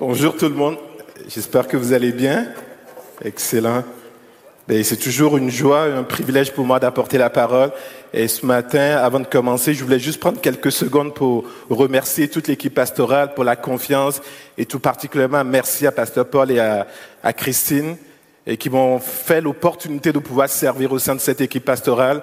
Bonjour tout le monde. J'espère que vous allez bien. Excellent. Ben, c'est toujours une joie, un privilège pour moi d'apporter la parole. Et ce matin, avant de commencer, je voulais juste prendre quelques secondes pour remercier toute l'équipe pastorale pour la confiance et tout particulièrement merci à Pasteur Paul et à, à Christine et qui m'ont fait l'opportunité de pouvoir servir au sein de cette équipe pastorale.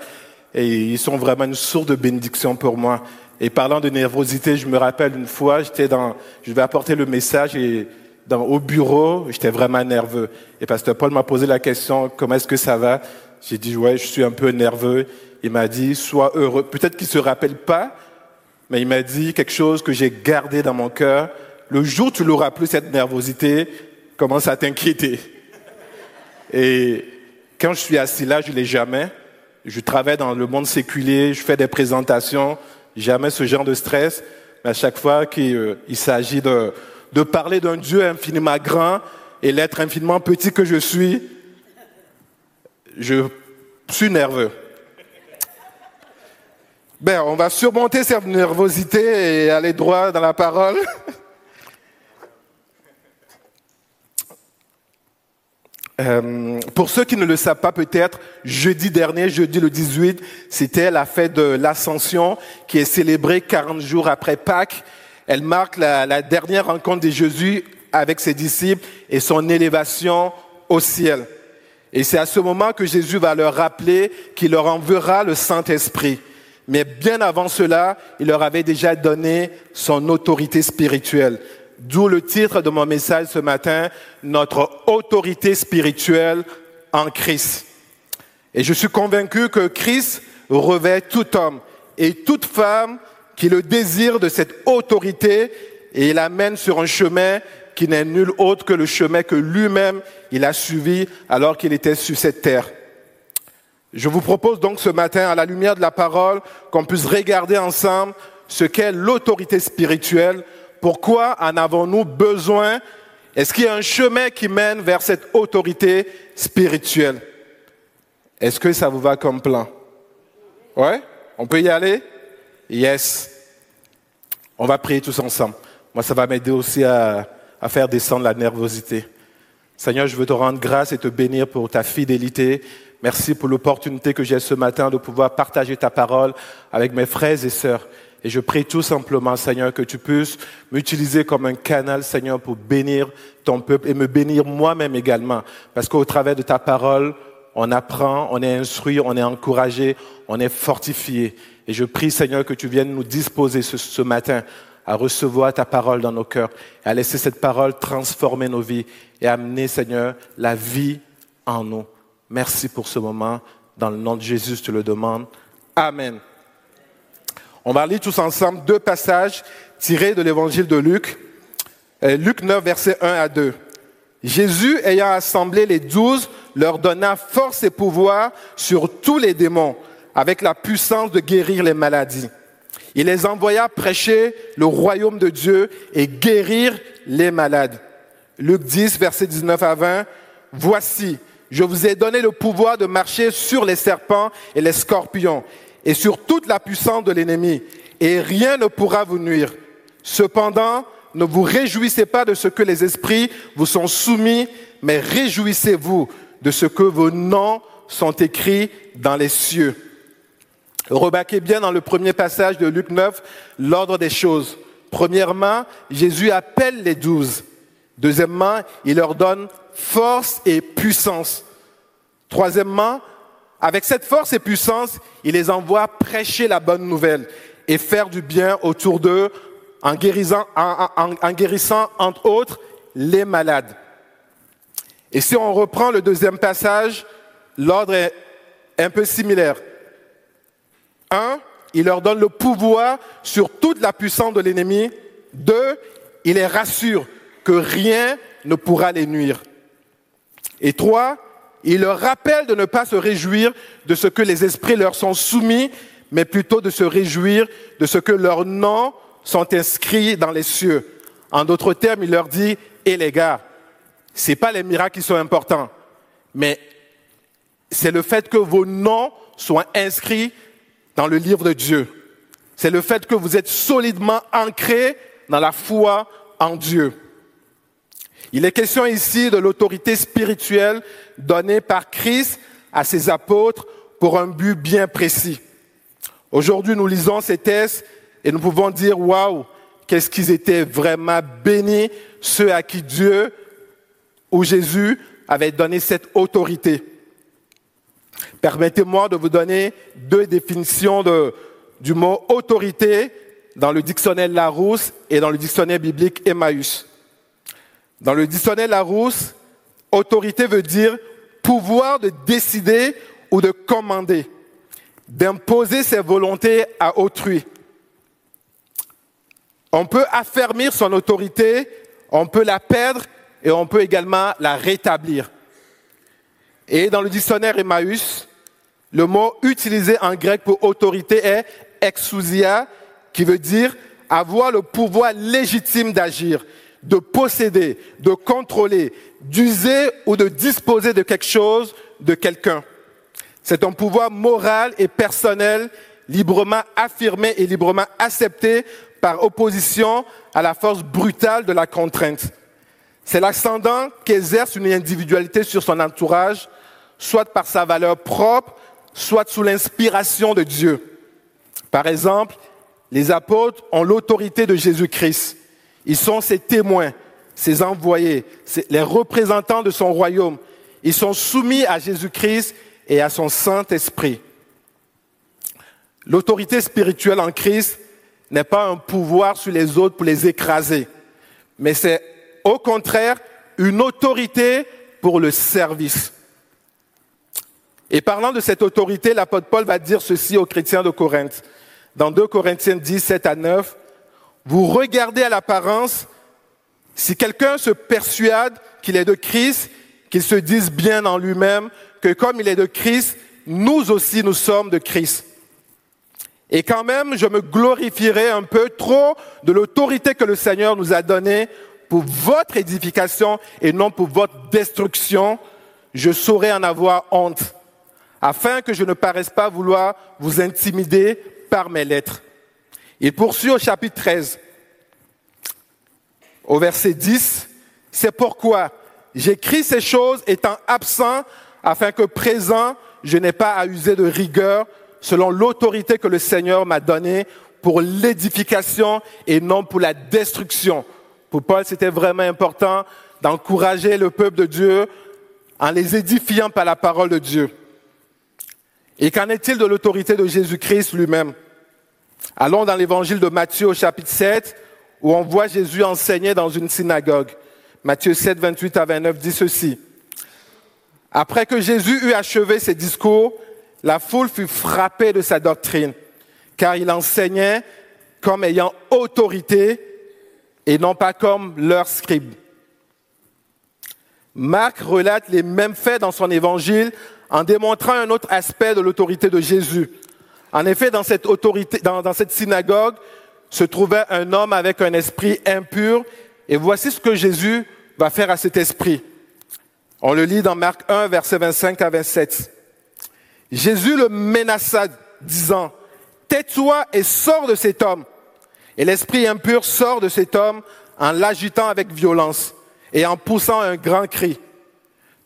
Et ils sont vraiment une source de bénédiction pour moi. Et parlant de nervosité, je me rappelle une fois, j'étais dans, je vais apporter le message et dans, au bureau, j'étais vraiment nerveux. Et pasteur Paul m'a posé la question, comment est-ce que ça va? J'ai dit, ouais, je suis un peu nerveux. Il m'a dit, sois heureux. Peut-être qu'il se rappelle pas, mais il m'a dit quelque chose que j'ai gardé dans mon cœur. Le jour où tu l'auras plus, cette nervosité, commence à t'inquiéter. Et quand je suis assis là, je l'ai jamais. Je travaille dans le monde séculier, je fais des présentations, jamais ce genre de stress. Mais à chaque fois qu'il euh, s'agit de, de parler d'un Dieu infiniment grand et l'être infiniment petit que je suis, je suis nerveux. Ben, on va surmonter cette nervosité et aller droit dans la parole. Euh, pour ceux qui ne le savent pas peut-être, jeudi dernier, jeudi le 18, c'était la fête de l'Ascension qui est célébrée 40 jours après Pâques. Elle marque la, la dernière rencontre de Jésus avec ses disciples et son élévation au ciel. Et c'est à ce moment que Jésus va leur rappeler qu'il leur enverra le Saint-Esprit. Mais bien avant cela, il leur avait déjà donné son autorité spirituelle. D'où le titre de mon message ce matin, notre autorité spirituelle en Christ. Et je suis convaincu que Christ revêt tout homme et toute femme qui le désire de cette autorité et il l'amène sur un chemin qui n'est nul autre que le chemin que lui-même il a suivi alors qu'il était sur cette terre. Je vous propose donc ce matin, à la lumière de la parole, qu'on puisse regarder ensemble ce qu'est l'autorité spirituelle pourquoi en avons-nous besoin? Est-ce qu'il y a un chemin qui mène vers cette autorité spirituelle? Est-ce que ça vous va comme plan? Ouais? On peut y aller? Yes. On va prier tous ensemble. Moi, ça va m'aider aussi à, à faire descendre la nervosité. Seigneur, je veux te rendre grâce et te bénir pour ta fidélité. Merci pour l'opportunité que j'ai ce matin de pouvoir partager ta parole avec mes frères et sœurs. Et je prie tout simplement, Seigneur, que tu puisses m'utiliser comme un canal, Seigneur, pour bénir ton peuple et me bénir moi-même également. Parce qu'au travers de ta parole, on apprend, on est instruit, on est encouragé, on est fortifié. Et je prie, Seigneur, que tu viennes nous disposer ce, matin à recevoir ta parole dans nos cœurs, et à laisser cette parole transformer nos vies et amener, Seigneur, la vie en nous. Merci pour ce moment. Dans le nom de Jésus, je te le demande. Amen. On va lire tous ensemble deux passages tirés de l'évangile de Luc. Euh, Luc 9, versets 1 à 2. Jésus, ayant assemblé les douze, leur donna force et pouvoir sur tous les démons, avec la puissance de guérir les maladies. Il les envoya prêcher le royaume de Dieu et guérir les malades. Luc 10, versets 19 à 20. Voici, je vous ai donné le pouvoir de marcher sur les serpents et les scorpions et sur toute la puissance de l'ennemi, et rien ne pourra vous nuire. Cependant, ne vous réjouissez pas de ce que les esprits vous sont soumis, mais réjouissez-vous de ce que vos noms sont écrits dans les cieux. Remarquez bien dans le premier passage de Luc 9 l'ordre des choses. Premièrement, Jésus appelle les douze. Deuxièmement, il leur donne force et puissance. Troisièmement, avec cette force et puissance, il les envoie prêcher la bonne nouvelle et faire du bien autour d'eux en guérissant, en, guérissant, entre autres, les malades. Et si on reprend le deuxième passage, l'ordre est un peu similaire. Un, il leur donne le pouvoir sur toute la puissance de l'ennemi. Deux, il les rassure que rien ne pourra les nuire. Et trois, il leur rappelle de ne pas se réjouir de ce que les esprits leur sont soumis, mais plutôt de se réjouir de ce que leurs noms sont inscrits dans les cieux. En d'autres termes, il leur dit, et eh les gars, c'est pas les miracles qui sont importants, mais c'est le fait que vos noms soient inscrits dans le livre de Dieu. C'est le fait que vous êtes solidement ancrés dans la foi en Dieu. Il est question ici de l'autorité spirituelle donnée par Christ à ses apôtres pour un but bien précis. Aujourd'hui, nous lisons ces textes et nous pouvons dire, waouh, qu'est-ce qu'ils étaient vraiment bénis, ceux à qui Dieu ou Jésus avait donné cette autorité. Permettez-moi de vous donner deux définitions du mot autorité dans le dictionnaire Larousse et dans le dictionnaire biblique Emmaüs. Dans le dictionnaire Larousse, autorité veut dire pouvoir de décider ou de commander, d'imposer ses volontés à autrui. On peut affermir son autorité, on peut la perdre et on peut également la rétablir. Et dans le dictionnaire Emmaüs, le mot utilisé en grec pour autorité est exousia, qui veut dire avoir le pouvoir légitime d'agir, de posséder, de contrôler, d'user ou de disposer de quelque chose, de quelqu'un. C'est un pouvoir moral et personnel librement affirmé et librement accepté par opposition à la force brutale de la contrainte. C'est l'ascendant qu'exerce une individualité sur son entourage, soit par sa valeur propre, soit sous l'inspiration de Dieu. Par exemple, les apôtres ont l'autorité de Jésus-Christ. Ils sont ses témoins, ses envoyés, les représentants de son royaume. Ils sont soumis à Jésus-Christ et à son Saint-Esprit. L'autorité spirituelle en Christ n'est pas un pouvoir sur les autres pour les écraser, mais c'est au contraire une autorité pour le service. Et parlant de cette autorité, l'apôtre Paul va dire ceci aux chrétiens de Corinthe. Dans 2 Corinthiens 10, 7 à 9, vous regardez à l'apparence, si quelqu'un se persuade qu'il est de Christ, qu'il se dise bien en lui-même que comme il est de Christ, nous aussi nous sommes de Christ. Et quand même, je me glorifierai un peu trop de l'autorité que le Seigneur nous a donnée pour votre édification et non pour votre destruction. Je saurais en avoir honte, afin que je ne paraisse pas vouloir vous intimider par mes lettres. Il poursuit au chapitre 13, au verset 10, c'est pourquoi j'écris ces choses étant absent, afin que présent, je n'ai pas à user de rigueur selon l'autorité que le Seigneur m'a donnée pour l'édification et non pour la destruction. Pour Paul, c'était vraiment important d'encourager le peuple de Dieu en les édifiant par la parole de Dieu. Et qu'en est-il de l'autorité de Jésus-Christ lui-même? Allons dans l'évangile de Matthieu au chapitre 7, où on voit Jésus enseigner dans une synagogue. Matthieu 7, 28 à 29 dit ceci. Après que Jésus eut achevé ses discours, la foule fut frappée de sa doctrine, car il enseignait comme ayant autorité et non pas comme leur scribe. Marc relate les mêmes faits dans son évangile en démontrant un autre aspect de l'autorité de Jésus. En effet, dans cette autorité, dans, cette synagogue, se trouvait un homme avec un esprit impur, et voici ce que Jésus va faire à cet esprit. On le lit dans Marc 1, verset 25 à 27. Jésus le menaça, disant, Tais-toi et sors de cet homme. Et l'esprit impur sort de cet homme en l'agitant avec violence et en poussant un grand cri.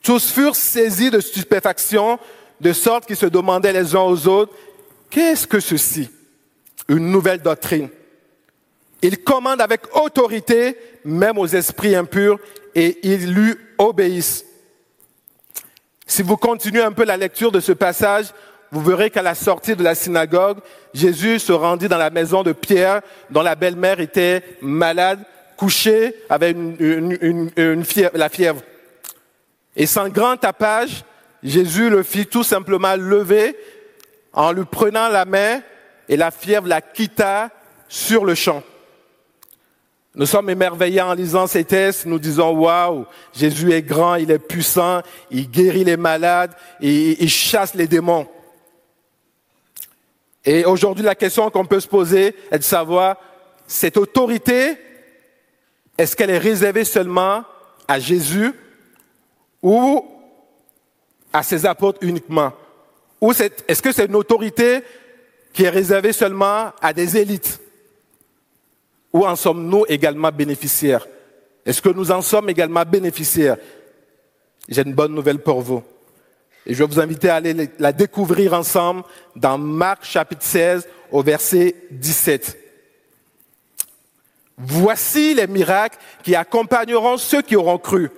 Tous furent saisis de stupéfaction, de sorte qu'ils se demandaient les uns aux autres, Qu'est-ce que ceci? Une nouvelle doctrine. Il commande avec autorité, même aux esprits impurs, et ils lui obéissent. Si vous continuez un peu la lecture de ce passage, vous verrez qu'à la sortie de la synagogue, Jésus se rendit dans la maison de Pierre, dont la belle-mère était malade, couchée avec la fièvre. Et sans grand tapage, Jésus le fit tout simplement lever en lui prenant la main et la fièvre la quitta sur le champ. Nous sommes émerveillés en lisant ces textes, nous disons, waouh, Jésus est grand, il est puissant, il guérit les malades, il chasse les démons. Et aujourd'hui, la question qu'on peut se poser est de savoir, cette autorité, est-ce qu'elle est réservée seulement à Jésus ou à ses apôtres uniquement? Ou est-ce que c'est une autorité qui est réservée seulement à des élites? Ou en sommes-nous également bénéficiaires? Est-ce que nous en sommes également bénéficiaires? J'ai une bonne nouvelle pour vous. Et je vais vous inviter à aller la découvrir ensemble dans Marc chapitre 16 au verset 17. Voici les miracles qui accompagneront ceux qui auront cru.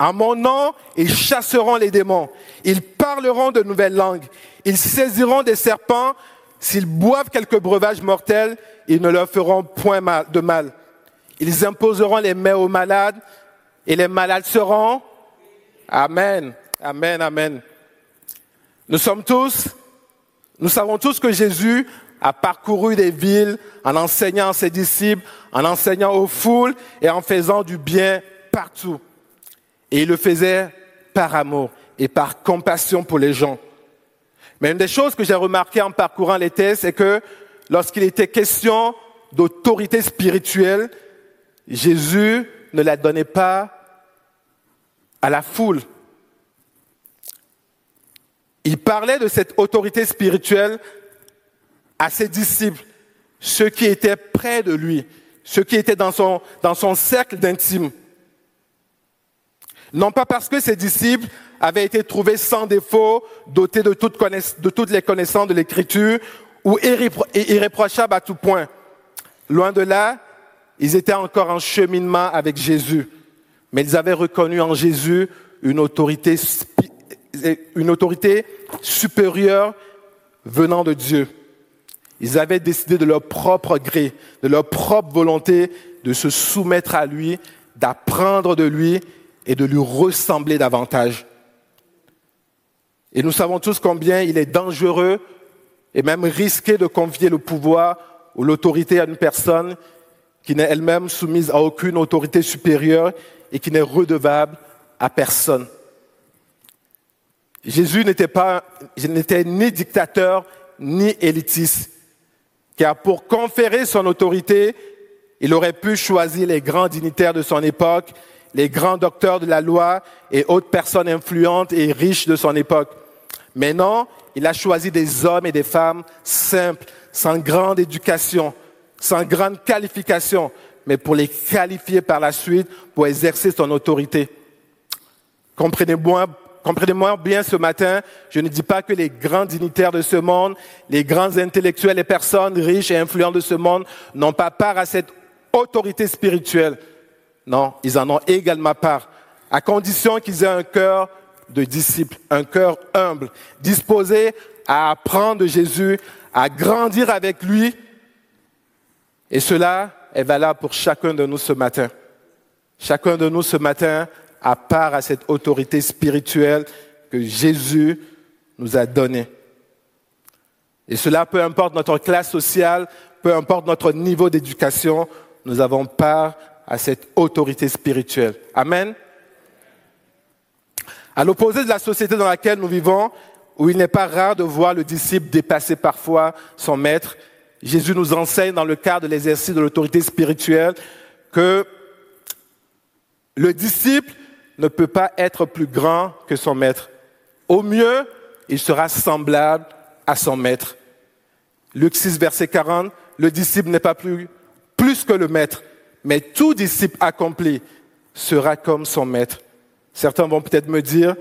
En mon nom, ils chasseront les démons. Ils parleront de nouvelles langues. Ils saisiront des serpents. S'ils boivent quelques breuvages mortels, ils ne leur feront point de mal. Ils imposeront les mains aux malades et les malades seront. Amen. Amen. Amen. Nous sommes tous, nous savons tous que Jésus a parcouru des villes en enseignant à ses disciples, en enseignant aux foules et en faisant du bien partout. Et il le faisait par amour et par compassion pour les gens. Mais une des choses que j'ai remarqué en parcourant les textes, c'est que lorsqu'il était question d'autorité spirituelle, Jésus ne la donnait pas à la foule. Il parlait de cette autorité spirituelle à ses disciples, ceux qui étaient près de lui, ceux qui étaient dans son, dans son cercle d'intime. Non pas parce que ses disciples avaient été trouvés sans défaut, dotés de, toutes les connaissances de l'Écriture ou irréprochables à tout point. Loin de là, ils étaient encore en cheminement avec Jésus, mais ils avaient reconnu en Jésus une autorité supérieure venant de Dieu. Ils avaient décidé de leur propre gré, de leur propre volonté, de se soumettre à lui, d'apprendre de lui et de lui ressembler davantage. Et nous savons tous combien il est dangereux et même risqué de confier le pouvoir ou l'autorité à une personne qui n'est elle-même soumise à aucune autorité supérieure et qui n'est redevable à personne. Jésus n'était pas, n'était ni dictateur ni élitiste, car pour conférer son autorité, il aurait pu choisir les grands dignitaires de son époque, les grands docteurs de la loi et autres personnes influentes et riches de son époque. Mais non, il a choisi des hommes et des femmes simples, sans grande éducation, sans grande qualification, mais pour les qualifier par la suite pour exercer son autorité. Comprenez-moi bien ce matin, je ne dis pas que les grands dignitaires de ce monde, les grands intellectuels, les personnes riches et influentes de ce monde n'ont pas part à cette autorité spirituelle. Non, ils en ont également part, à condition qu'ils aient un cœur de disciple, un cœur humble, disposé à apprendre de Jésus, à grandir avec lui et cela est valable pour chacun de nous ce matin. Chacun de nous ce matin a part à cette autorité spirituelle que Jésus nous a donnée. Et cela, peu importe notre classe sociale, peu importe notre niveau d'éducation, nous avons part à cette autorité spirituelle. Amen. À l'opposé de la société dans laquelle nous vivons, où il n'est pas rare de voir le disciple dépasser parfois son maître, Jésus nous enseigne dans le cadre de l'exercice de l'autorité spirituelle que le disciple ne peut pas être plus grand que son maître. Au mieux, il sera semblable à son maître. Luc 6, verset 40, le disciple n'est pas plus, plus que le maître, mais tout disciple accompli sera comme son maître. Certains vont peut-être me dire,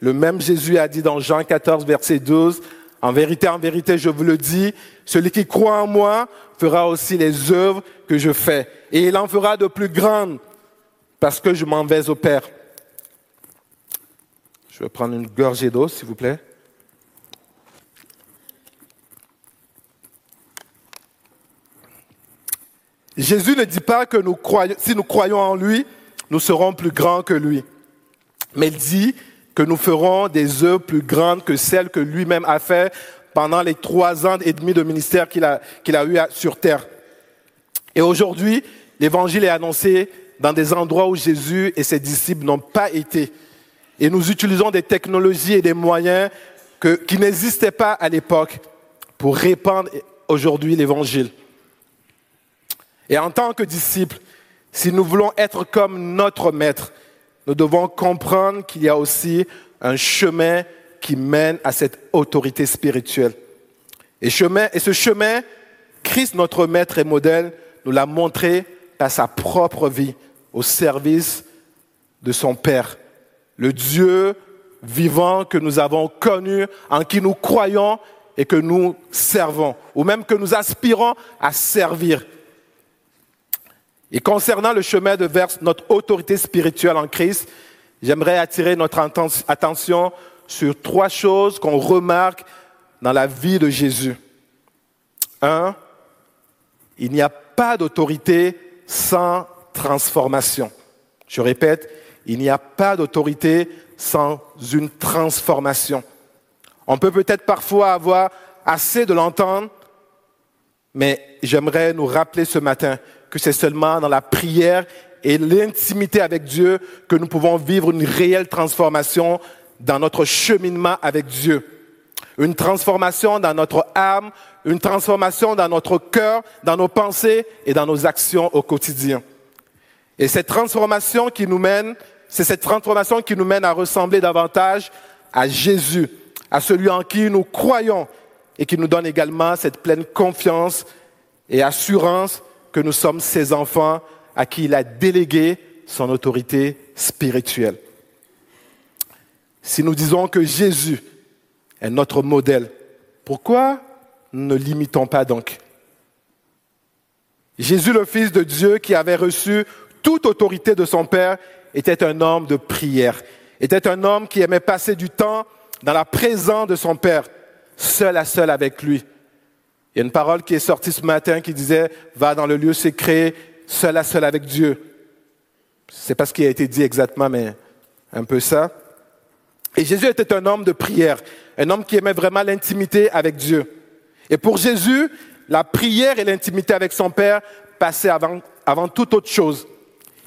le même Jésus a dit dans Jean 14, verset 12, en vérité, en vérité, je vous le dis, celui qui croit en moi fera aussi les œuvres que je fais. Et il en fera de plus grandes parce que je m'en vais au Père. Je vais prendre une gorgée d'eau, s'il vous plaît. Jésus ne dit pas que nous croyons, si nous croyons en lui, nous serons plus grands que lui. Mais il dit que nous ferons des œuvres plus grandes que celles que lui-même a fait pendant les trois ans et demi de ministère qu'il a, qu'il a eu sur terre. Et aujourd'hui, l'évangile est annoncé dans des endroits où Jésus et ses disciples n'ont pas été. Et nous utilisons des technologies et des moyens qui n'existaient pas à l'époque pour répandre aujourd'hui l'évangile. Et en tant que disciples, si nous voulons être comme notre maître, nous devons comprendre qu'il y a aussi un chemin qui mène à cette autorité spirituelle. Et, ce chemin, Christ, notre maître et modèle, nous l'a montré par sa propre vie, au service de son Père. Le Dieu vivant que nous avons connu, en qui nous croyons et que nous servons, ou même que nous aspirons à servir. Et concernant le chemin de vers notre autorité spirituelle en Christ, j'aimerais attirer notre attention sur trois choses qu'on remarque dans la vie de Jésus. Un, il n'y a pas d'autorité sans transformation. Je répète, il n'y a pas d'autorité sans une transformation. On peut peut-être parfois avoir assez de l'entendre, mais j'aimerais nous rappeler ce matin que c'est seulement dans la prière et l'intimité avec Dieu que nous pouvons vivre une réelle transformation dans notre cheminement avec Dieu. Une transformation dans notre âme, une transformation dans notre cœur, dans nos pensées et dans nos actions au quotidien. Et cette transformation qui nous mène, c'est cette transformation qui nous mène à ressembler davantage à Jésus, à celui en qui nous croyons et qui nous donne également cette pleine confiance et assurance que nous sommes ses enfants à qui il a délégué son autorité spirituelle. Si nous disons que Jésus est notre modèle, pourquoi ne limitons pas donc? Jésus, le Fils de Dieu, qui avait reçu toute autorité de son Père, était un homme de prière, était un homme qui aimait passer du temps dans la présence de son Père, seul à seul avec lui. Il y a une parole qui est sortie ce matin qui disait, va dans le lieu secret, seul à seul avec Dieu. C'est pas ce qui a été dit exactement, mais un peu ça. Et Jésus était un homme de prière, un homme qui aimait vraiment l'intimité avec Dieu. Et pour Jésus, la prière et l'intimité avec son Père passaient avant, avant toute autre chose.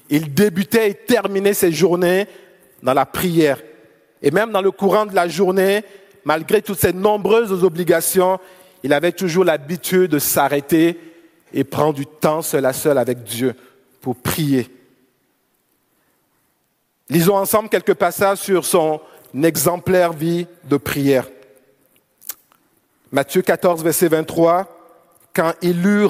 Il débutait et terminait ses journées dans la prière. Et même dans le courant de la journée, malgré toutes ces nombreuses obligations, il avait toujours l'habitude de s'arrêter et prendre du temps seul à seul avec Dieu pour prier. Lisons ensemble quelques passages sur son exemplaire vie de prière. Matthieu 14, verset 23, quand il eut,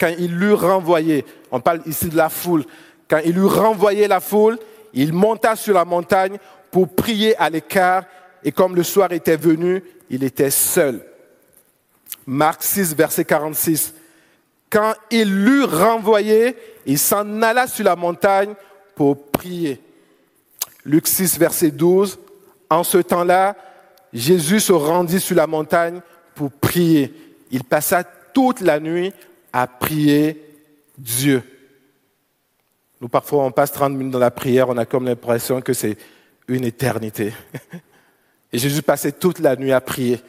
quand il renvoyé, on parle ici de la foule, quand il eut renvoyé la foule, il monta sur la montagne pour prier à l'écart, et comme le soir était venu, il était seul. Marc 6, verset 46. Quand il l'eut renvoyé, il s'en alla sur la montagne pour prier. Luc 6, verset 12. En ce temps-là, Jésus se rendit sur la montagne pour prier. Il passa toute la nuit à prier Dieu. Nous, parfois, on passe 30 minutes dans la prière, on a comme l'impression que c'est une éternité. Et Jésus passait toute la nuit à prier.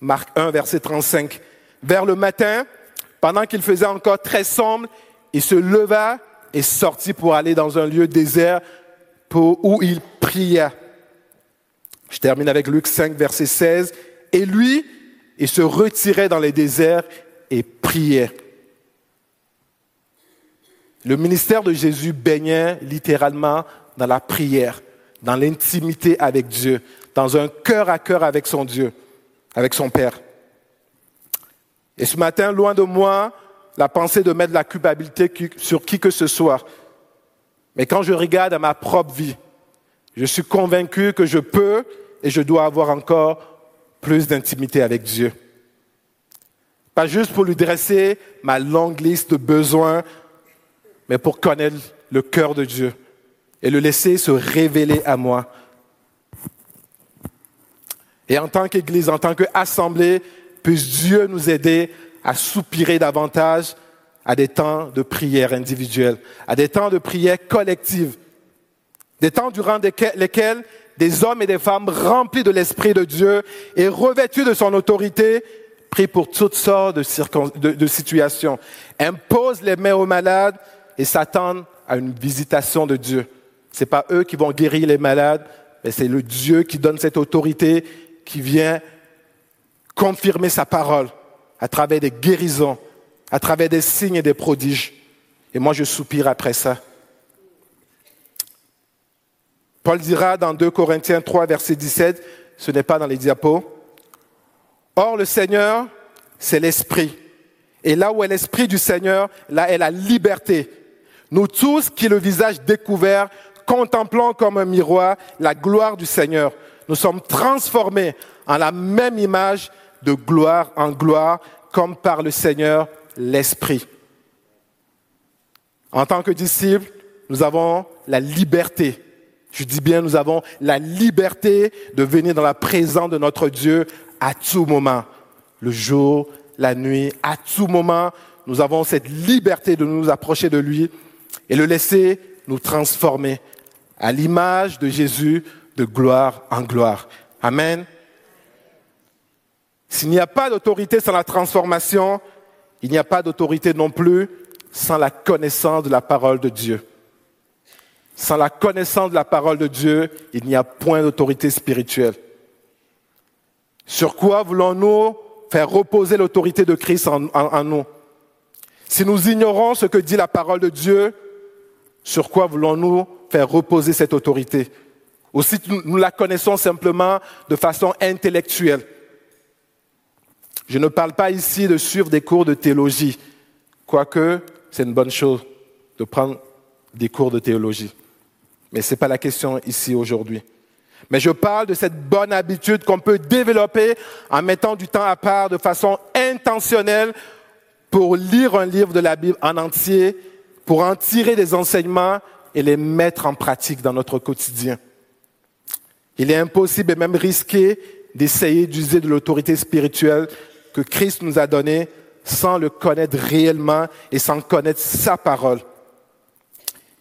Marc 1, verset 35. Vers le matin, pendant qu'il faisait encore très sombre, il se leva et sortit pour aller dans un lieu désert où il pria. Je termine avec Luc 5, verset 16. Et lui, il se retirait dans les déserts et priait. Le ministère de Jésus baignait littéralement dans la prière, dans l'intimité avec Dieu, dans un cœur à cœur avec son Dieu, avec son Père. Et ce matin, loin de moi, la pensée de mettre la culpabilité sur qui que ce soit. Mais quand je regarde à ma propre vie, je suis convaincu que je peux et je dois avoir encore plus d'intimité avec Dieu. Pas juste pour lui dresser ma longue liste de besoins, mais pour connaître le cœur de Dieu et le laisser se révéler à moi. Et en tant qu'Église, en tant qu'Assemblée, puisse Dieu nous aider à soupirer davantage à des temps de prière individuelle, à des temps de prière collective, des temps durant lesquels des hommes et des femmes remplis de l'Esprit de Dieu et revêtus de son autorité prient pour toutes sortes de, de situations, imposent les mains aux malades et s'attendent à une visitation de Dieu. Ce n'est pas eux qui vont guérir les malades, mais c'est le Dieu qui donne cette autorité qui vient confirmer sa parole à travers des guérisons, à travers des signes et des prodiges. Et moi, je soupire après ça. Paul dira dans 2 Corinthiens 3, verset 17, ce n'est pas dans les diapos, Or le Seigneur, c'est l'Esprit. Et là où est l'Esprit du Seigneur, là est la liberté. Nous tous qui le visage découvert, contemplons comme un miroir la gloire du Seigneur, nous sommes transformés en la même image de gloire en gloire, comme par le Seigneur l'Esprit. En tant que disciples, nous avons la liberté. Je dis bien, nous avons la liberté de venir dans la présence de notre Dieu à tout moment. Le jour, la nuit, à tout moment, nous avons cette liberté de nous approcher de lui et le laisser nous transformer à l'image de Jésus de gloire en gloire. Amen. S'il n'y a pas d'autorité sans la transformation, il n'y a pas d'autorité non plus sans la connaissance de la parole de Dieu. Sans la connaissance de la parole de Dieu, il n'y a point d'autorité spirituelle. Sur quoi voulons-nous faire reposer l'autorité de Christ en, nous? Si nous ignorons ce que dit la parole de Dieu, sur quoi voulons-nous faire reposer cette autorité? Ou si nous la connaissons simplement de façon intellectuelle Je ne parle pas ici de suivre des cours de théologie, quoique c'est une bonne chose de prendre des cours de théologie. Mais ce n'est pas la question ici aujourd'hui. Mais je parle de cette bonne habitude qu'on peut développer en mettant du temps à part de façon intentionnelle pour lire un livre de la Bible en entier, pour en tirer des enseignements et les mettre en pratique dans notre quotidien. Il est impossible et même risqué d'essayer d'user de l'autorité spirituelle que Christ nous a donnée sans le connaître réellement et sans connaître sa parole.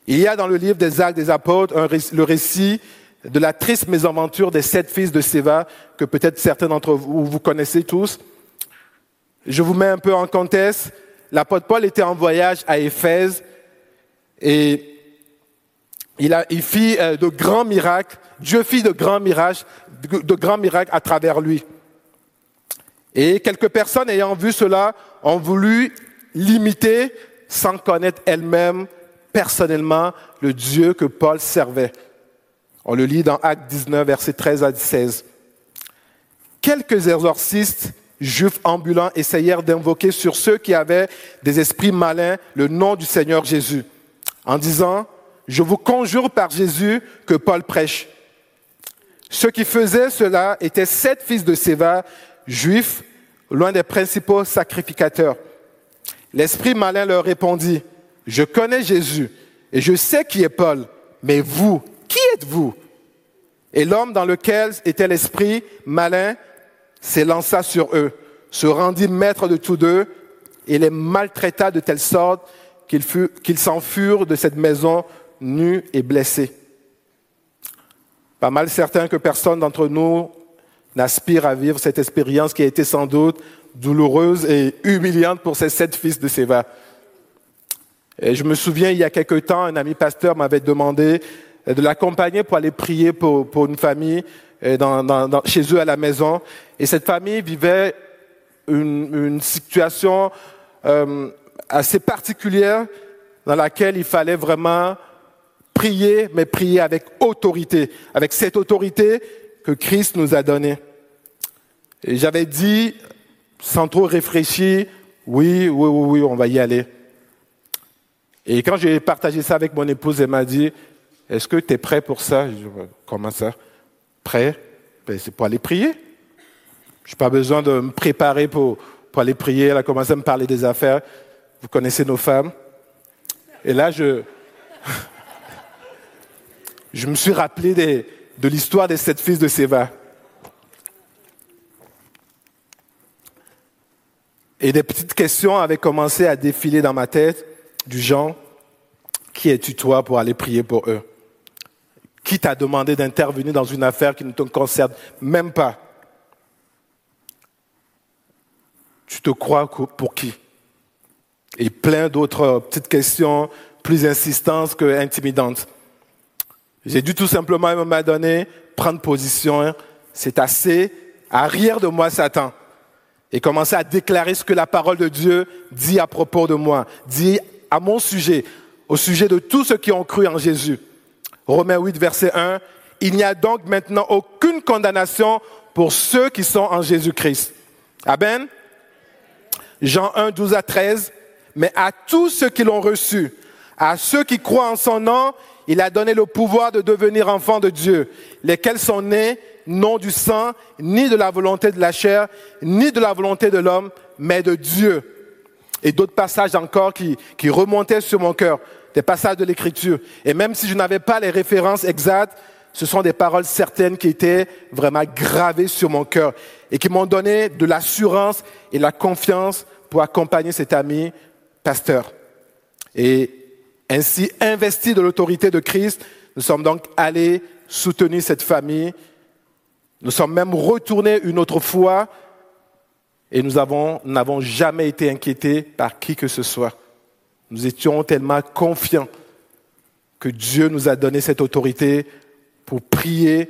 Il y a dans le livre des Actes des Apôtres le récit de la triste mésaventure des sept fils de Séva, que peut-être certains d'entre vous, vous connaissez tous. Je vous mets un peu en contexte. L'apôtre Paul était en voyage à Éphèse et il, a, il fit euh, de grands miracles. Dieu fit de grands miracles, à travers lui. Et quelques personnes ayant vu cela ont voulu l'imiter sans connaître elles-mêmes personnellement le Dieu que Paul servait. On le lit dans Acte 19, versets 13 à 16. Quelques exorcistes juifs ambulants essayèrent d'invoquer sur ceux qui avaient des esprits malins le nom du Seigneur Jésus, en disant, je vous conjure par Jésus que Paul prêche. Ceux qui faisaient cela étaient sept fils de Séva, juifs, loin des principaux sacrificateurs. L'esprit malin leur répondit, je connais Jésus et je sais qui est Paul, mais vous, qui êtes-vous? Et l'homme dans lequel était l'esprit malin s'élança sur eux, se rendit maître de tous deux et les maltraita de telle sorte qu'ils s'en furent de cette maison nus et blessés. Pas mal certain que personne d'entre nous n'aspire à vivre cette expérience qui a été sans doute douloureuse et humiliante pour ces sept fils de Séva. Et je me souviens, il y a quelque temps, un ami pasteur m'avait demandé de l'accompagner pour aller prier pour, pour une famille euh, dans, dans, chez eux à la maison. Et cette famille vivait une, une situation euh, assez particulière dans laquelle il fallait vraiment prier, mais prier avec autorité, avec cette autorité que Christ nous a donnée. Et j'avais dit, sans trop réfléchir, oui, oui, oui, oui, on va y aller. Et quand j'ai partagé ça avec mon épouse, elle m'a dit, est-ce que tu es prêt pour ça? Je dis, Comment ça? Prêt? Ben, C'est pour aller prier. Je n'ai pas besoin de me préparer pour, pour aller prier. Elle a commencé à me parler des affaires. Vous connaissez nos femmes. Et là, je, je me suis rappelé de l'histoire des sept fils de Séva. Et des petites questions avaient commencé à défiler dans ma tête, du genre, qui es-tu toi pour aller prier pour eux? Qui t'a demandé d'intervenir dans une affaire qui ne te concerne même pas? Tu te crois pour qui? Et plein d'autres petites questions plus insistantes que intimidantes. J'ai dû tout simplement, à un donné, prendre position. C'est assez. Arrière de moi, Satan et commencer à déclarer ce que la parole de Dieu dit à propos de moi, dit à mon sujet, au sujet de tous ceux qui ont cru en Jésus. Romains 8, verset 1, il n'y a donc maintenant aucune condamnation pour ceux qui sont en Jésus-Christ. Amen. Jean 1, 12 à 13, mais à tous ceux qui l'ont reçu, À ceux qui croient en son nom, il a donné le pouvoir de devenir enfants de Dieu, lesquels sont nés non du sang, ni de la volonté de la chair, ni de la volonté de l'homme, mais de Dieu. Et d'autres passages encore qui, qui remontaient sur mon cœur, des passages de l'Écriture. Et même si je n'avais pas les références exactes, ce sont des paroles certaines qui étaient vraiment gravées sur mon cœur et qui m'ont donné de l'assurance et la confiance pour accompagner cet ami pasteur. Et ainsi, investi de l'autorité de Christ, nous sommes donc allés soutenir cette famille. Nous sommes même retournés une autre fois et nous n'avons jamais été inquiétés par qui que ce soit. Nous étions tellement confiants que Dieu nous a donné cette autorité pour prier,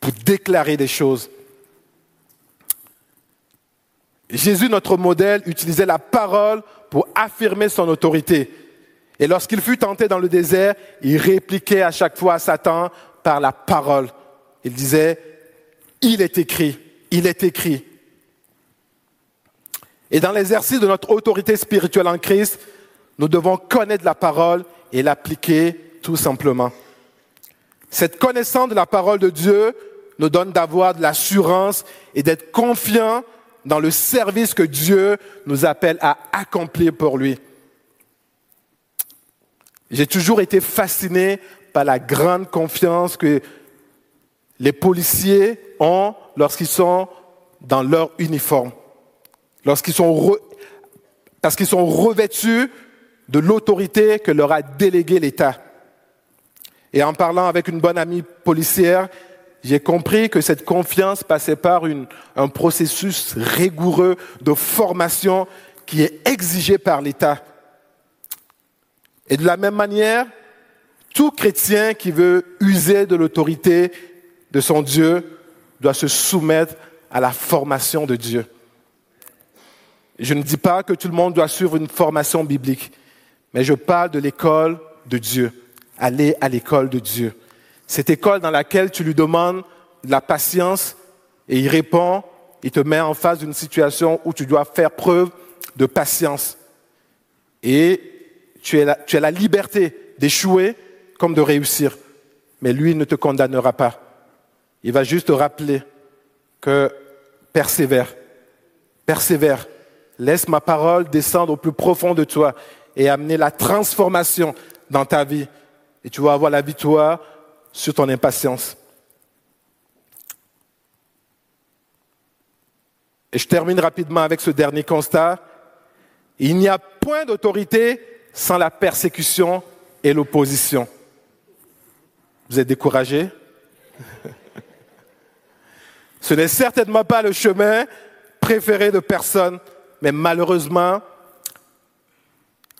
pour déclarer des choses. Jésus, notre modèle, utilisait la parole pour affirmer son autorité. Et lorsqu'il fut tenté dans le désert, il répliquait à chaque fois à Satan par la parole. Il disait, il est écrit, il est écrit. Et dans l'exercice de notre autorité spirituelle en Christ, nous devons connaître la parole et l'appliquer tout simplement. Cette connaissance de la parole de Dieu nous donne d'avoir de l'assurance et d'être confiants dans le service que Dieu nous appelle à accomplir pour lui. J'ai toujours été fasciné par la grande confiance que les policiers ont lorsqu'ils sont dans leur uniforme, lorsqu'ils sont parce qu'ils sont revêtus de l'autorité que leur a délégué l'État. Et en parlant avec une bonne amie policière, j'ai compris que cette confiance passait par un processus rigoureux de formation qui est exigé par l'État. Et de la même manière, tout chrétien qui veut user de l'autorité de son Dieu doit se soumettre à la formation de Dieu. Je ne dis pas que tout le monde doit suivre une formation biblique, mais je parle de l'école de Dieu aller à l'école de Dieu. Cette école dans laquelle tu lui demandes de la patience et il répond, il te met en face d'une situation où tu dois faire preuve de patience. Et tu, as la liberté d'échouer comme de réussir. Mais lui ne te condamnera pas. Il va juste te rappeler que persévère, persévère, laisse ma parole descendre au plus profond de toi et amener la transformation dans ta vie et tu vas avoir la victoire sur ton impatience. Et je termine rapidement avec ce dernier constat. Il n'y a point d'autorité sans la persécution et l'opposition. Vous êtes découragé? Ce n'est certainement pas le chemin préféré de personne, mais malheureusement,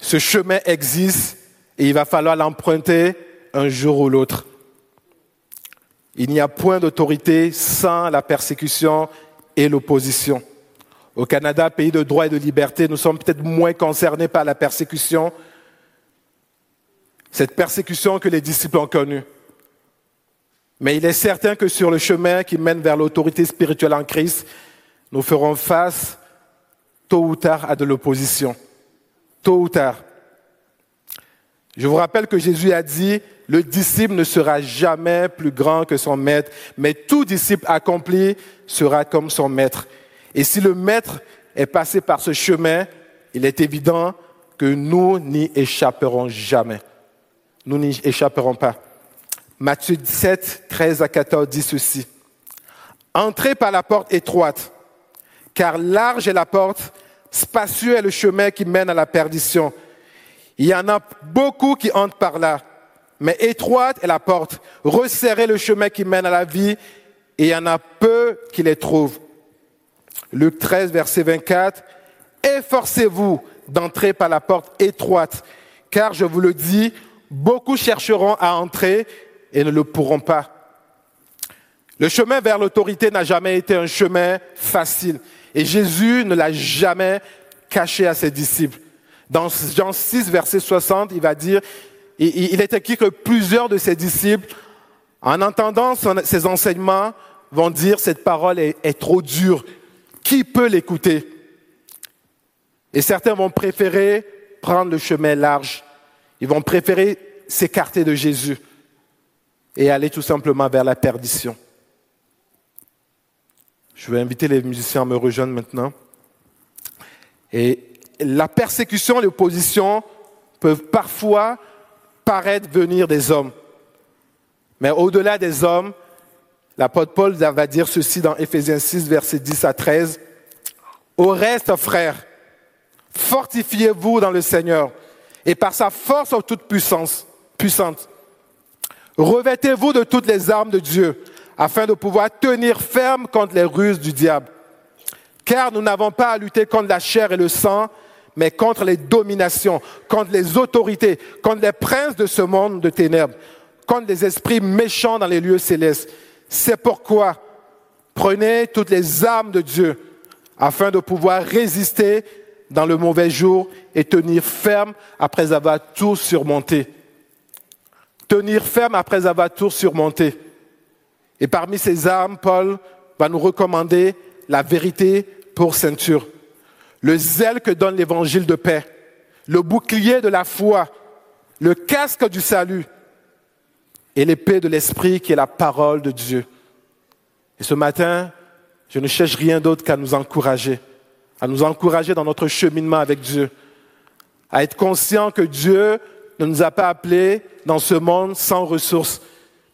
ce chemin existe et il va falloir l'emprunter un jour ou l'autre. Il n'y a point d'autorité sans la persécution et l'opposition. Au Canada, pays de droit et de liberté, nous sommes peut-être moins concernés par la persécution, cette persécution que les disciples ont connue. Mais il est certain que sur le chemin qui mène vers l'autorité spirituelle en Christ, nous ferons face tôt ou tard à de l'opposition. Tôt ou tard. Je vous rappelle que Jésus a dit, le disciple ne sera jamais plus grand que son maître, mais tout disciple accompli sera comme son maître. Et si le maître est passé par ce chemin, il est évident que nous n'y échapperons jamais. Nous n'y échapperons pas. Matthieu 17, 13 à 14 dit ceci. Entrez par la porte étroite, car large est la porte, spacieux est le chemin qui mène à la perdition il y en a beaucoup qui entrent par là, mais étroite est la porte, resserrez le chemin qui mène à la vie, et il y en a peu qui les trouvent. Luc 13, verset 24, efforcez-vous d'entrer par la porte étroite, car je vous le dis, beaucoup chercheront à entrer et ne le pourront pas. Le chemin vers l'autorité n'a jamais été un chemin facile, et Jésus ne l'a jamais caché à ses disciples. Dans Jean 6, verset 60, il va dire, il est écrit que plusieurs de ses disciples, en entendant ses enseignements, vont dire, cette parole est, est trop dure. Qui peut l'écouter? Et certains vont préférer prendre le chemin large. Ils vont préférer s'écarter de Jésus et aller tout simplement vers la perdition. Je vais inviter les musiciens à me rejoindre maintenant. Et la persécution et l'opposition peuvent parfois paraître venir des hommes. Mais au-delà des hommes, l'apôtre Paul va dire ceci dans Éphésiens 6, versets 10 à 13. Au reste, frères, fortifiez-vous dans le Seigneur et par sa force en toute puissante. Revêtez-vous de toutes les armes de Dieu afin de pouvoir tenir ferme contre les ruses du diable. Car nous n'avons pas à lutter contre la chair et le sang, mais contre les dominations, contre les autorités, contre les princes de ce monde de ténèbres, contre les esprits méchants dans les lieux célestes. C'est pourquoi prenez toutes les armes de Dieu afin de pouvoir résister dans le mauvais jour et tenir ferme après avoir tout surmonté. Tenir ferme après avoir tout surmonté. Et parmi ces armes, Paul va nous recommander la vérité pour ceinture, le zèle que donne l'évangile de paix, le bouclier de la foi, le casque du salut et l'épée de l'esprit qui est la parole de Dieu. Et ce matin, je ne cherche rien d'autre qu'à nous encourager, à nous encourager dans notre cheminement avec Dieu, à être conscient que Dieu ne nous a pas appelés dans ce monde sans ressources,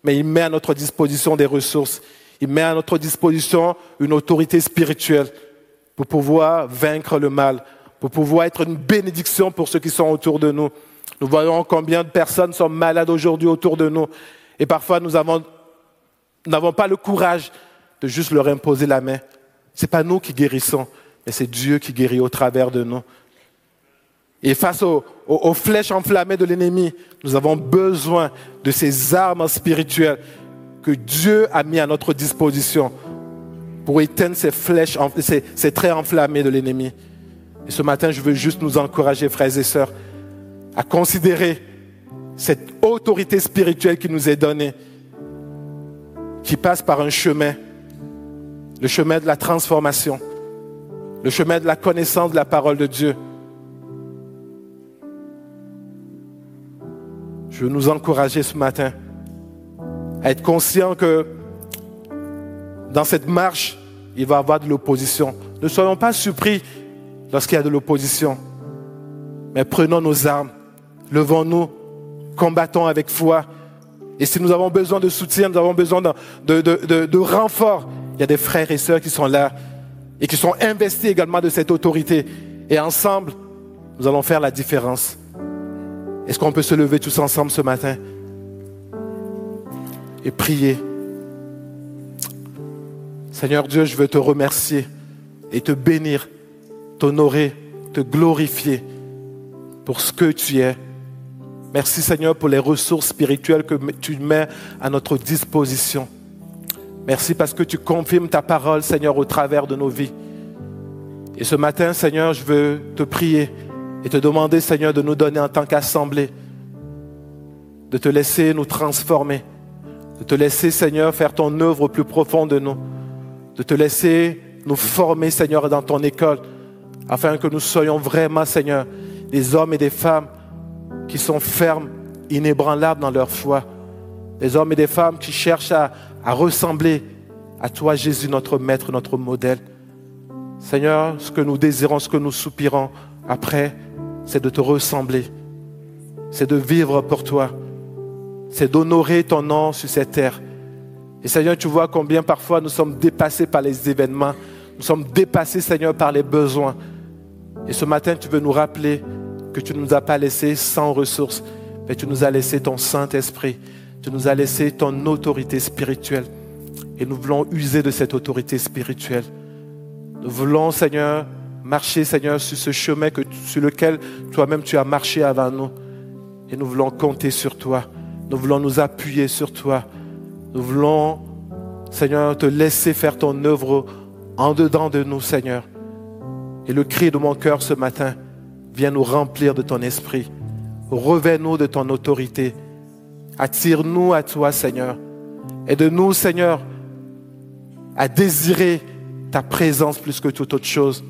mais il met à notre disposition des ressources. Il met à notre disposition une autorité spirituelle pour pouvoir vaincre le mal, pour pouvoir être une bénédiction pour ceux qui sont autour de nous. Nous voyons combien de personnes sont malades aujourd'hui autour de nous. Et parfois, nous n'avons pas le courage de juste leur imposer la main. Ce n'est pas nous qui guérissons, mais c'est Dieu qui guérit au travers de nous. Et face aux, flèches enflammées de l'ennemi, nous avons besoin de ces armes spirituelles que Dieu a mis à notre disposition pour éteindre ces flèches, ces, ces traits enflammés de l'ennemi. Et ce matin, je veux juste nous encourager, frères et sœurs, à considérer cette autorité spirituelle qui nous est donnée, qui passe par un chemin, le chemin de la transformation, le chemin de la connaissance de la parole de Dieu. Je veux nous encourager ce matin à être conscient que dans cette marche, il va y avoir de l'opposition. Ne soyons pas surpris lorsqu'il y a de l'opposition, mais prenons nos armes, levons-nous, combattons avec foi. Et si nous avons besoin de soutien, nous avons besoin de, de, renfort, il y a des frères et sœurs qui sont là et qui sont investis également de cette autorité. Et ensemble, nous allons faire la différence. Est-ce qu'on peut se lever tous ensemble ce matin et prier? Seigneur Dieu, je veux te remercier et te bénir, t'honorer, te glorifier pour ce que tu es. Merci Seigneur pour les ressources spirituelles que tu mets à notre disposition. Merci parce que tu confirmes ta parole, Seigneur, au travers de nos vies. Et ce matin, Seigneur, je veux te prier et te demander, Seigneur, de nous donner en tant qu'assemblée, de te laisser nous transformer, de te laisser, Seigneur, faire ton œuvre au plus profond de nous, de te laisser nous former, Seigneur, dans ton école, afin que nous soyons vraiment, Seigneur, des hommes et des femmes qui sont fermes, inébranlables dans leur foi, des hommes et des femmes qui cherchent à, ressembler à toi, Jésus, notre Maître, notre modèle. Seigneur, ce que nous désirons, ce que nous soupirons après, c'est de te ressembler, c'est de vivre pour toi, c'est d'honorer ton nom sur cette terre. Et Seigneur, tu vois combien parfois nous sommes dépassés par les événements, nous sommes dépassés, Seigneur, par les besoins. Et ce matin, tu veux nous rappeler que tu ne nous as pas laissés sans ressources, mais tu nous as laissé ton Saint-Esprit, tu nous as laissé ton autorité spirituelle. Et nous voulons user de cette autorité spirituelle. Nous voulons, Seigneur, marcher, Seigneur, sur ce chemin que, sur lequel toi-même tu as marché avant nous. Et nous voulons compter sur toi. Nous voulons nous appuyer sur toi. Nous voulons, Seigneur, te laisser faire ton œuvre en dedans de nous, Seigneur. Et le cri de mon cœur ce matin, viens nous remplir de ton esprit. Revais-nous de ton autorité. Attire-nous à toi, Seigneur. Aide-nous, Seigneur, à désirer ta présence plus que toute autre chose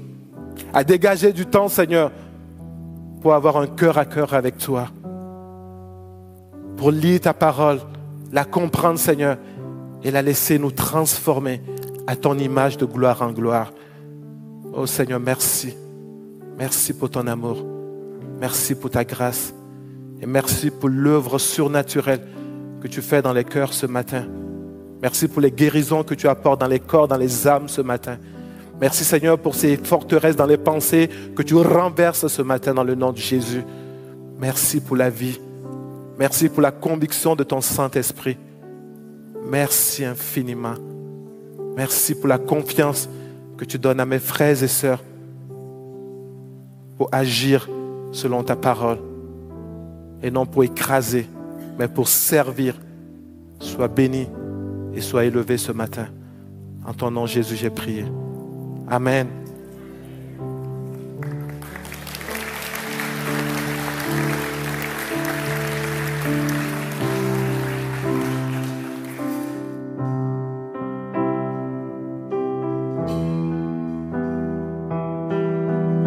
à dégager du temps, Seigneur, pour avoir un cœur à cœur avec toi. pour lire ta parole, la comprendre, Seigneur, et la laisser nous transformer à ton image de gloire en gloire. Oh Seigneur, merci. Merci pour ton amour. Merci pour ta grâce. Et merci pour l'œuvre surnaturelle que tu fais dans les cœurs ce matin. Merci pour les guérisons que tu apportes dans les corps, dans les âmes ce matin. Merci Seigneur pour ces forteresses dans les pensées que tu renverses ce matin dans le nom de Jésus. Merci pour la vie. Merci pour la conviction de ton Saint-Esprit. Merci infiniment. Merci pour la confiance que tu donnes à mes frères et sœurs pour agir selon ta parole et non pour écraser, mais pour servir. Sois béni et sois élevé ce matin. En ton nom, Jésus, j'ai prié. Amen.